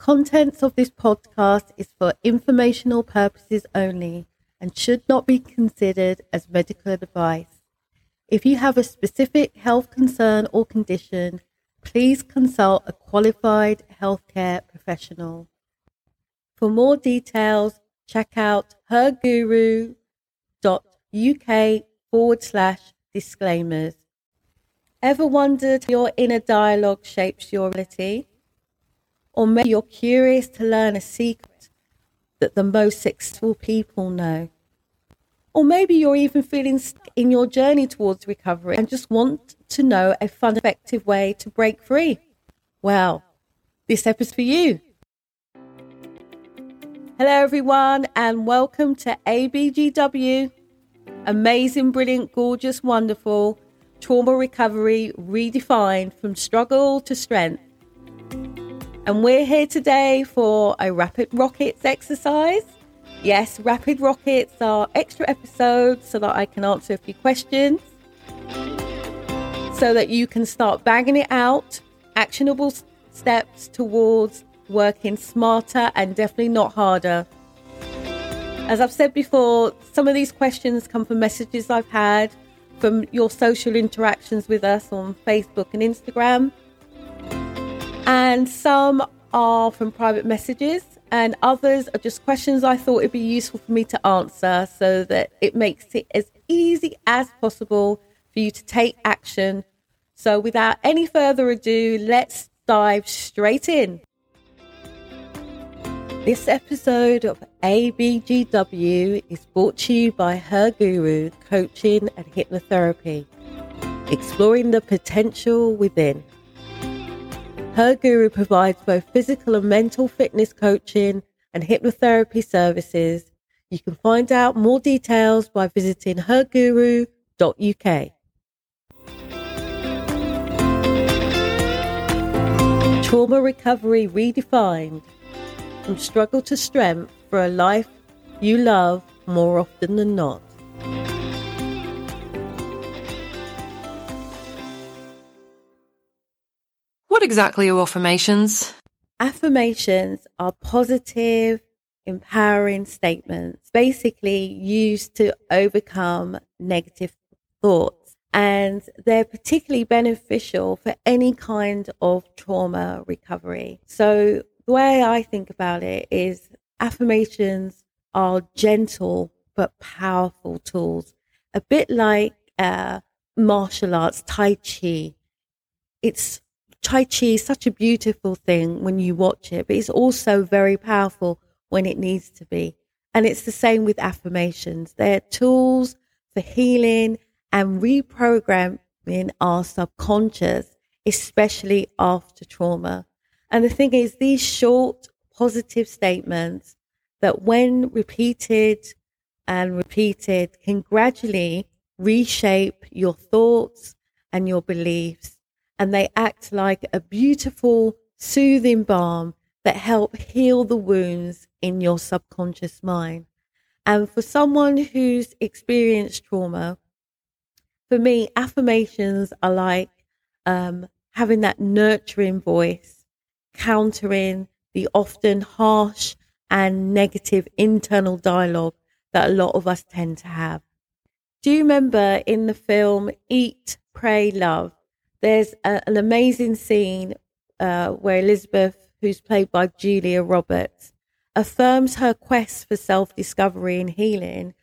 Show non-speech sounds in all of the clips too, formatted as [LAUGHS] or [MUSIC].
contents of this podcast is for informational purposes only and should not be considered as medical advice. If you have a specific health concern or condition, please consult a qualified healthcare professional. For more details, check out herguru.uk forward slash disclaimers. Ever wondered your inner dialogue shapes your reality? Or maybe you're curious to learn a secret that the most successful people know. Or maybe you're even feeling stuck in your journey towards recovery and just want to know a fun, effective way to break free. Well, this episode's for you. Hello, everyone, and welcome to ABGW. Amazing, brilliant, gorgeous, wonderful trauma recovery redefined from struggle to strength. And we're here today for a rapid rockets exercise. Yes, rapid rockets are extra episodes so that I can answer a few questions, so that you can start bagging it out, actionable steps towards working smarter and definitely not harder. As I've said before, some of these questions come from messages I've had from your social interactions with us on Facebook and Instagram. And some are from private messages, and others are just questions I thought it'd be useful for me to answer so that it makes it as easy as possible for you to take action. So, without any further ado, let's dive straight in. This episode of ABGW is brought to you by Her Guru Coaching and Hypnotherapy, exploring the potential within. Her Guru provides both physical and mental fitness coaching and hypnotherapy services. You can find out more details by visiting herguru.uk. Trauma Recovery Redefined from struggle to strength for a life you love more often than not. Exactly are affirmations? Affirmations are positive, empowering statements, basically used to overcome negative thoughts. And they're particularly beneficial for any kind of trauma recovery. So the way I think about it is affirmations are gentle but powerful tools, a bit like uh, martial arts, Tai Chi. It's Tai Chi is such a beautiful thing when you watch it, but it's also very powerful when it needs to be. And it's the same with affirmations. They're tools for healing and reprogramming our subconscious, especially after trauma. And the thing is, these short positive statements that, when repeated and repeated, can gradually reshape your thoughts and your beliefs. And they act like a beautiful, soothing balm that help heal the wounds in your subconscious mind. And for someone who's experienced trauma, for me, affirmations are like um, having that nurturing voice countering the often harsh and negative internal dialogue that a lot of us tend to have. Do you remember in the film Eat, Pray, Love? There's a, an amazing scene uh, where Elizabeth, who's played by Julia Roberts, affirms her quest for self discovery and healing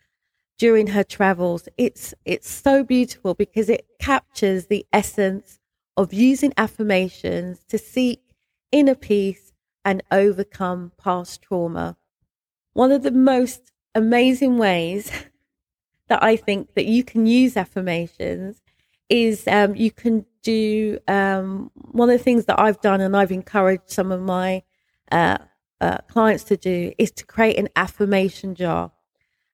during her travels. It's, it's so beautiful because it captures the essence of using affirmations to seek inner peace, and overcome past trauma. One of the most amazing ways [LAUGHS] that I think that you can use affirmations is um, you can do um, one of the things that I've done and I've encouraged some of my uh, uh, clients to do is to create an affirmation jar.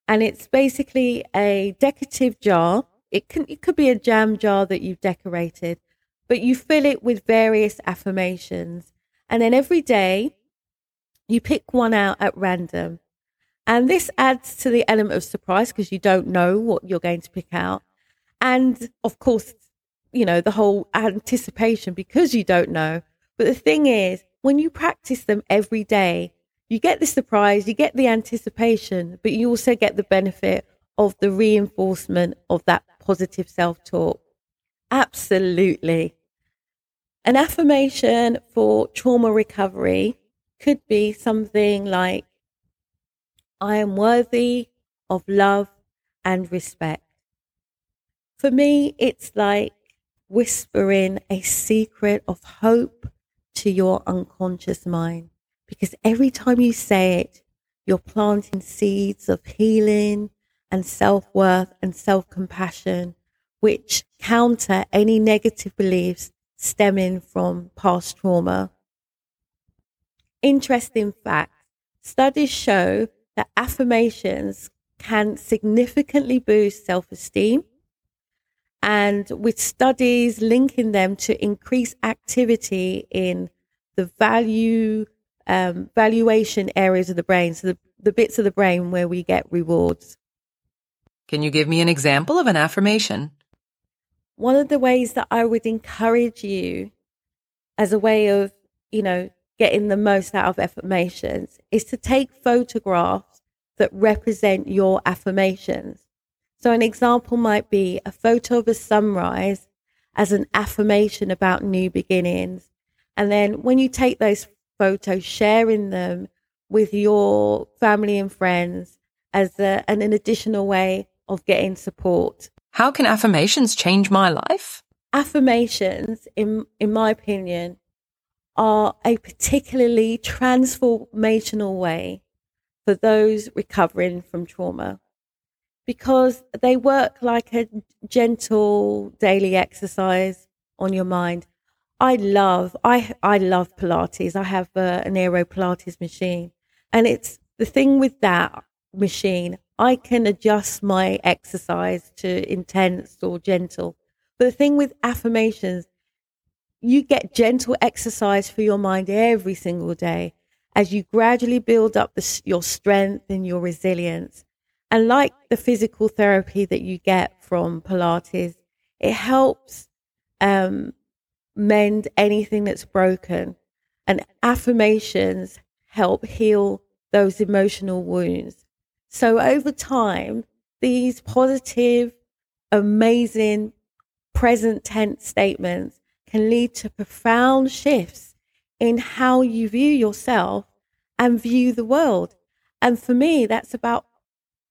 And it's basically a decorative jar. It can it could be a jam jar that you've decorated, but you fill it with various affirmations. And then every day you pick one out at random. And this adds to the element of surprise because you don't know what you're going to pick out. And of course, you know, the whole anticipation because you don't know. But the thing is, when you practice them every day, you get the surprise, you get the anticipation, but you also get the benefit of the reinforcement of that positive self talk. Absolutely. An affirmation for trauma recovery could be something like, I am worthy of love and respect. For me, it's like whispering a secret of hope to your unconscious mind. Because every time you say it, you're planting seeds of healing and self worth and self compassion, which counter any negative beliefs stemming from past trauma. Interesting fact studies show that affirmations can significantly boost self esteem. And with studies linking them to increase activity in the value um, valuation areas of the brain, so the, the bits of the brain where we get rewards. Can you give me an example of an affirmation? One of the ways that I would encourage you as a way of, you know, getting the most out of affirmations is to take photographs that represent your affirmations. So an example might be a photo of a sunrise as an affirmation about new beginnings. And then when you take those photos, sharing them with your family and friends as a, an, an additional way of getting support. How can affirmations change my life? Affirmations, in, in my opinion, are a particularly transformational way for those recovering from trauma because they work like a gentle daily exercise on your mind. I love I I love Pilates. I have uh, an Aero Pilates machine, and it's the thing with that machine. I can adjust my exercise to intense or gentle. But the thing with affirmations, you get gentle exercise for your mind every single day as you gradually build up the, your strength and your resilience. Like the physical therapy that you get from Pilates, it helps um, mend anything that's broken. And affirmations help heal those emotional wounds. So over time, these positive, amazing, present tense statements can lead to profound shifts in how you view yourself and view the world. And for me, that's about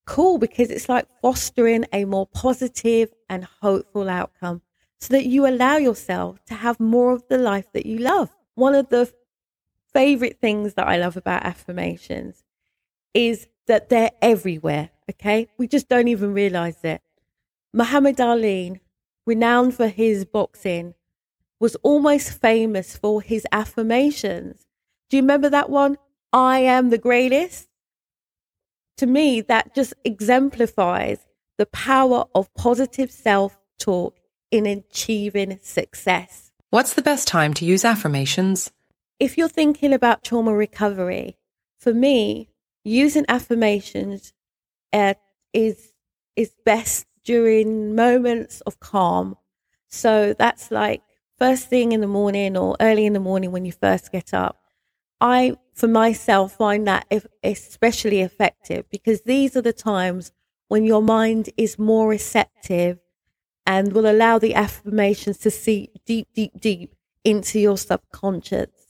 cool because it's like fostering a more positive and hopeful outcome so that you allow yourself to have more of the life that you love. One of the favorite things that I love about affirmations is that they're everywhere. Okay. We just don't even realize it. Muhammad Ali, renowned for his boxing, was almost famous for his affirmations. Do you remember that one? I am the greatest. To me, that just exemplifies the power of positive self talk in achieving success. What's the best time to use affirmations? If you're thinking about trauma recovery, for me, using affirmations uh, is is best during moments of calm. So that's like first thing in the morning or early in the morning when you first get up. I, for myself, find that especially effective because these are the times when your mind is more receptive and will allow the affirmations to seep deep, deep, deep into your subconscious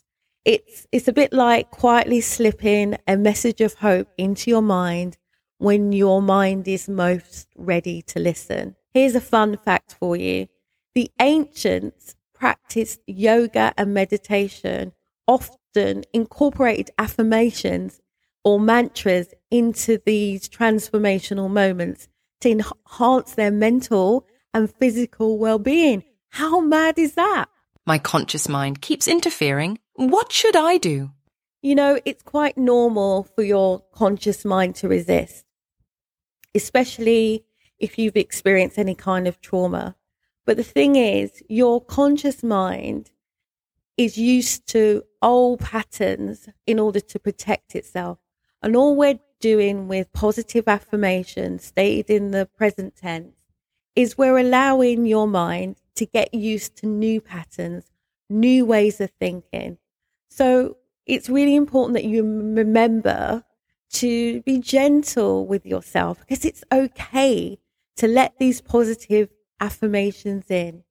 it's it's a bit like quietly slipping a message of hope into your mind when your mind is most ready to listen. Here's a fun fact for you. The ancients practiced yoga and meditation, often incorporated affirmations or mantras into these transformational moments to enhance their mental and physical well-being. How mad is that? My conscious mind keeps interfering what should I do? You know, it's quite normal for your conscious mind to resist, especially if you've experienced any kind of trauma. But the thing is, your conscious mind is used to old patterns in order to protect itself. And all we're doing with positive affirmations stated in the present tense is we're allowing your mind to get used to new patterns, new ways of thinking. So it's really important that you remember to be gentle with yourself because it's okay to let these positive affirmations in.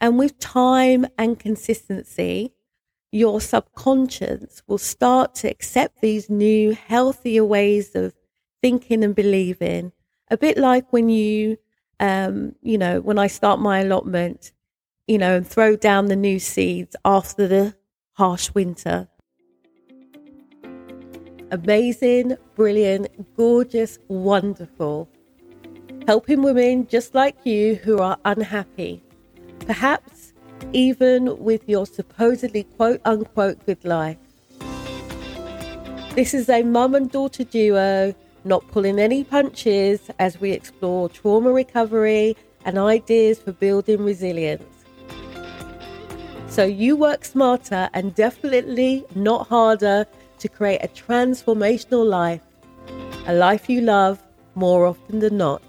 And with time and consistency, your subconscious will start to accept these new, healthier ways of thinking and believing. A bit like when you, um, you know, when I start my allotment, you know, and throw down the new seeds after the harsh winter. Amazing, brilliant, gorgeous, wonderful. Helping women just like you who are unhappy. Perhaps even with your supposedly quote unquote good life. This is a mum and daughter duo, not pulling any punches as we explore trauma recovery and ideas for building resilience. So you work smarter and definitely not harder to create a transformational life, a life you love more often than not.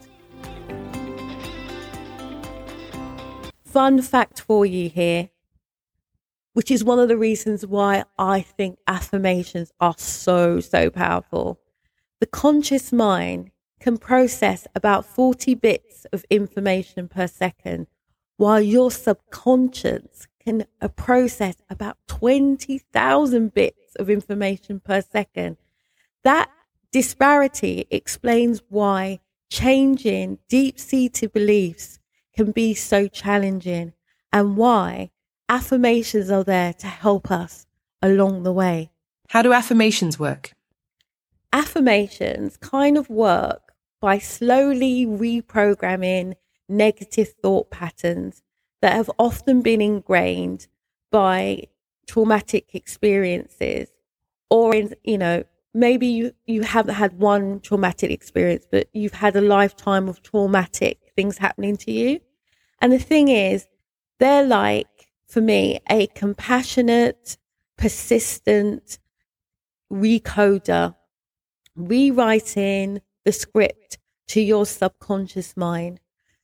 Fun fact for you here, which is one of the reasons why I think affirmations are so, so powerful. The conscious mind can process about 40 bits of information per second, while your subconscious can uh, process about 20,000 bits of information per second. That disparity explains why changing deep seated beliefs can be so challenging and why affirmations are there to help us along the way. How do affirmations work? Affirmations kind of work by slowly reprogramming negative thought patterns that have often been ingrained by traumatic experiences or in you know maybe you, you haven't had one traumatic experience but you've had a lifetime of traumatic things happening to you and the thing is they're like for me a compassionate persistent recoder rewriting the script to your subconscious mind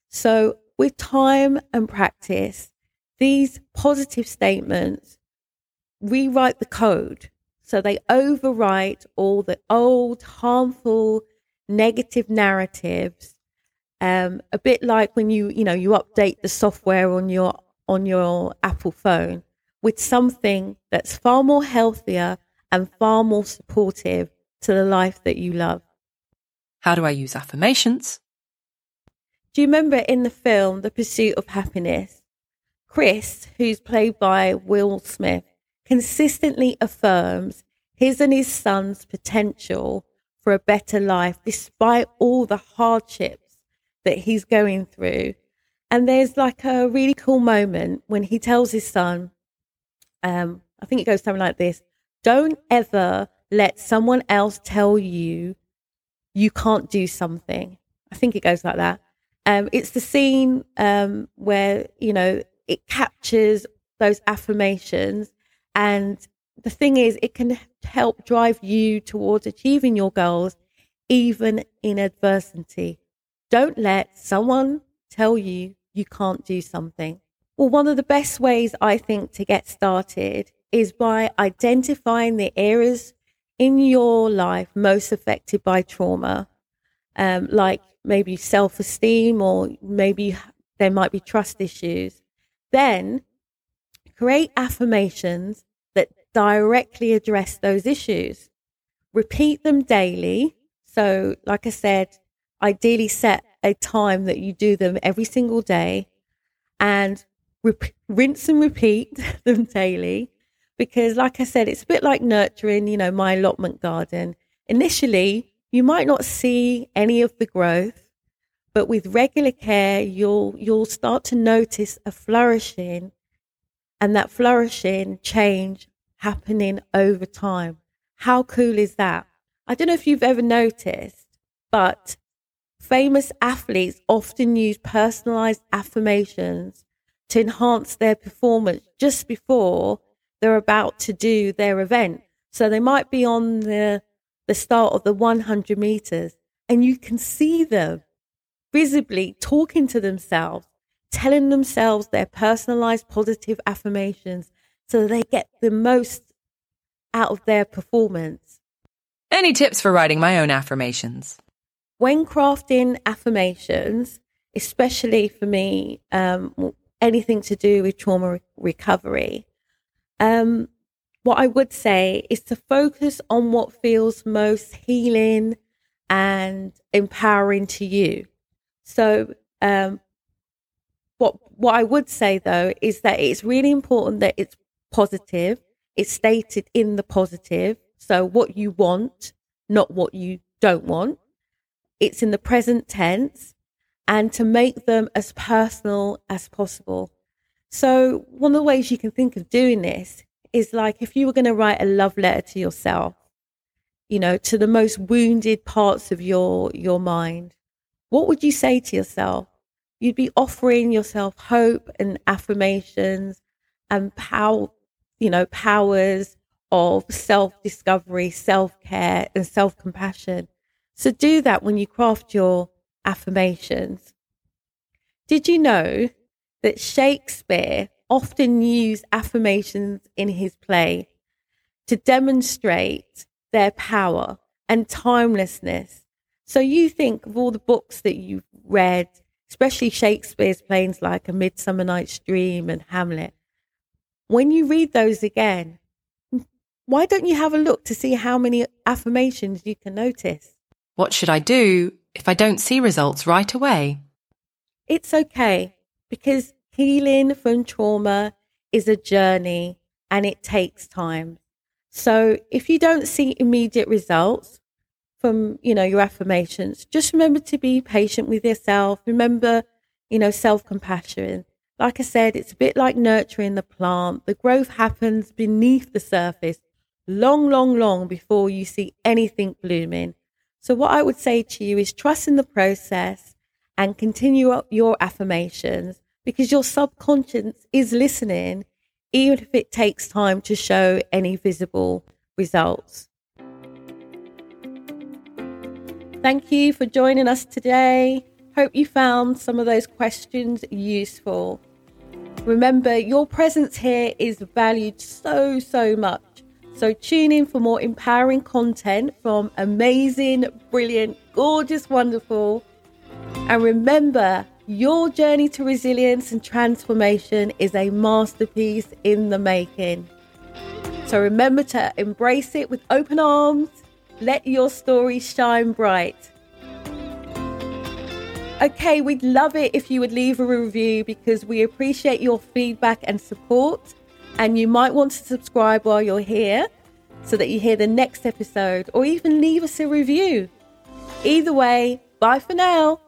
so with time and practice, these positive statements rewrite the code. So they overwrite all the old, harmful, negative narratives. Um, a bit like when you, you know, you update the software on your on your Apple phone with something that's far more healthier and far more supportive to the life that you love. How do I use affirmations? Do you remember in the film The Pursuit of Happyness? Chris, who's played by Will Smith, consistently affirms his and his son's potential for a better life despite all the hardships that he's going through. And there's like a really cool moment when he tells his son, um, I think it goes something like this Don't ever let someone else tell you you can't do something. I think it goes like that. Um, it's the scene um, where you know it captures those affirmations, and the thing is, it can help drive you towards achieving your goals, even in adversity. Don't let someone tell you you can't do something. Well, one of the best ways I think to get started is by identifying the areas in your life most affected by trauma, um, like maybe self esteem or maybe there might be trust issues, then create affirmations that directly address those issues. Repeat them daily. So, like I said, ideally set a time that you do them every single day and rep- rinse and repeat [LAUGHS] them daily. Because, like I said, it's a bit like nurturing, you know, my allotment garden. Initially, you might not see any of the growth, but with regular care, you'll you'll start to notice a flourishing, and that flourishing change happening over time. How cool is that? I don't know if you've ever noticed, but famous athletes often use personalized affirmations to enhance their performance just before they're about to do their event. So they might be on the the start of the 100 meters, and you can see them visibly talking to themselves, telling themselves their personalized positive affirmations so they get the most out of their performance. Any tips for writing my own affirmations? When crafting affirmations, especially for me, um, anything to do with trauma re- recovery, um, what I would say is to focus on what feels most healing and empowering to you. So, um, what what I would say though is that it's really important that it's positive. It's stated in the positive. So what you want, not what you don't want. It's in the present tense and to make them as personal as possible. So one of the ways you can think of doing this is like if you were going to write a love letter to yourself, you know, to the most wounded parts of your your mind, what would you say to yourself? You'd be offering yourself hope and affirmations and power, you know, powers of self discovery, self care, and self compassion. So do that when you craft your affirmations. Did you know that Shakespeare often used affirmations in his play to demonstrate their power and timelessness? So you think of all the books that you've read, especially Shakespeare's plays like A Midsummer Night's Dream and Hamlet. When you read those again, why don't you have a look to see how many affirmations you can notice? What should I do if I don't see results right away? It's okay because healing from trauma is a journey and it takes time. So if you don't see immediate results from, you know, your affirmations, just remember to be patient with yourself. Remember, you know, self-compassion. Like I said, it's a bit like nurturing the plant. The growth happens beneath the surface long, long, long before you see anything blooming. So what I would say to you is trust in the process and continue your affirmations because your subconscious is listening, even if it takes time to show any visible results. Thank you for joining us today. Hope you found some of those questions useful. Remember, your presence here is valued so, so much. So tune in for more empowering content from amazing, brilliant, gorgeous, wonderful. And remember, your journey to resilience and transformation is a masterpiece in the making. So remember to embrace it with open arms. Let your story shine bright. Okay, we'd love it if you would leave a review because we appreciate your feedback and support. And you might want to subscribe while you're here so that you hear the next episode or even leave us a review. Either way, bye for now.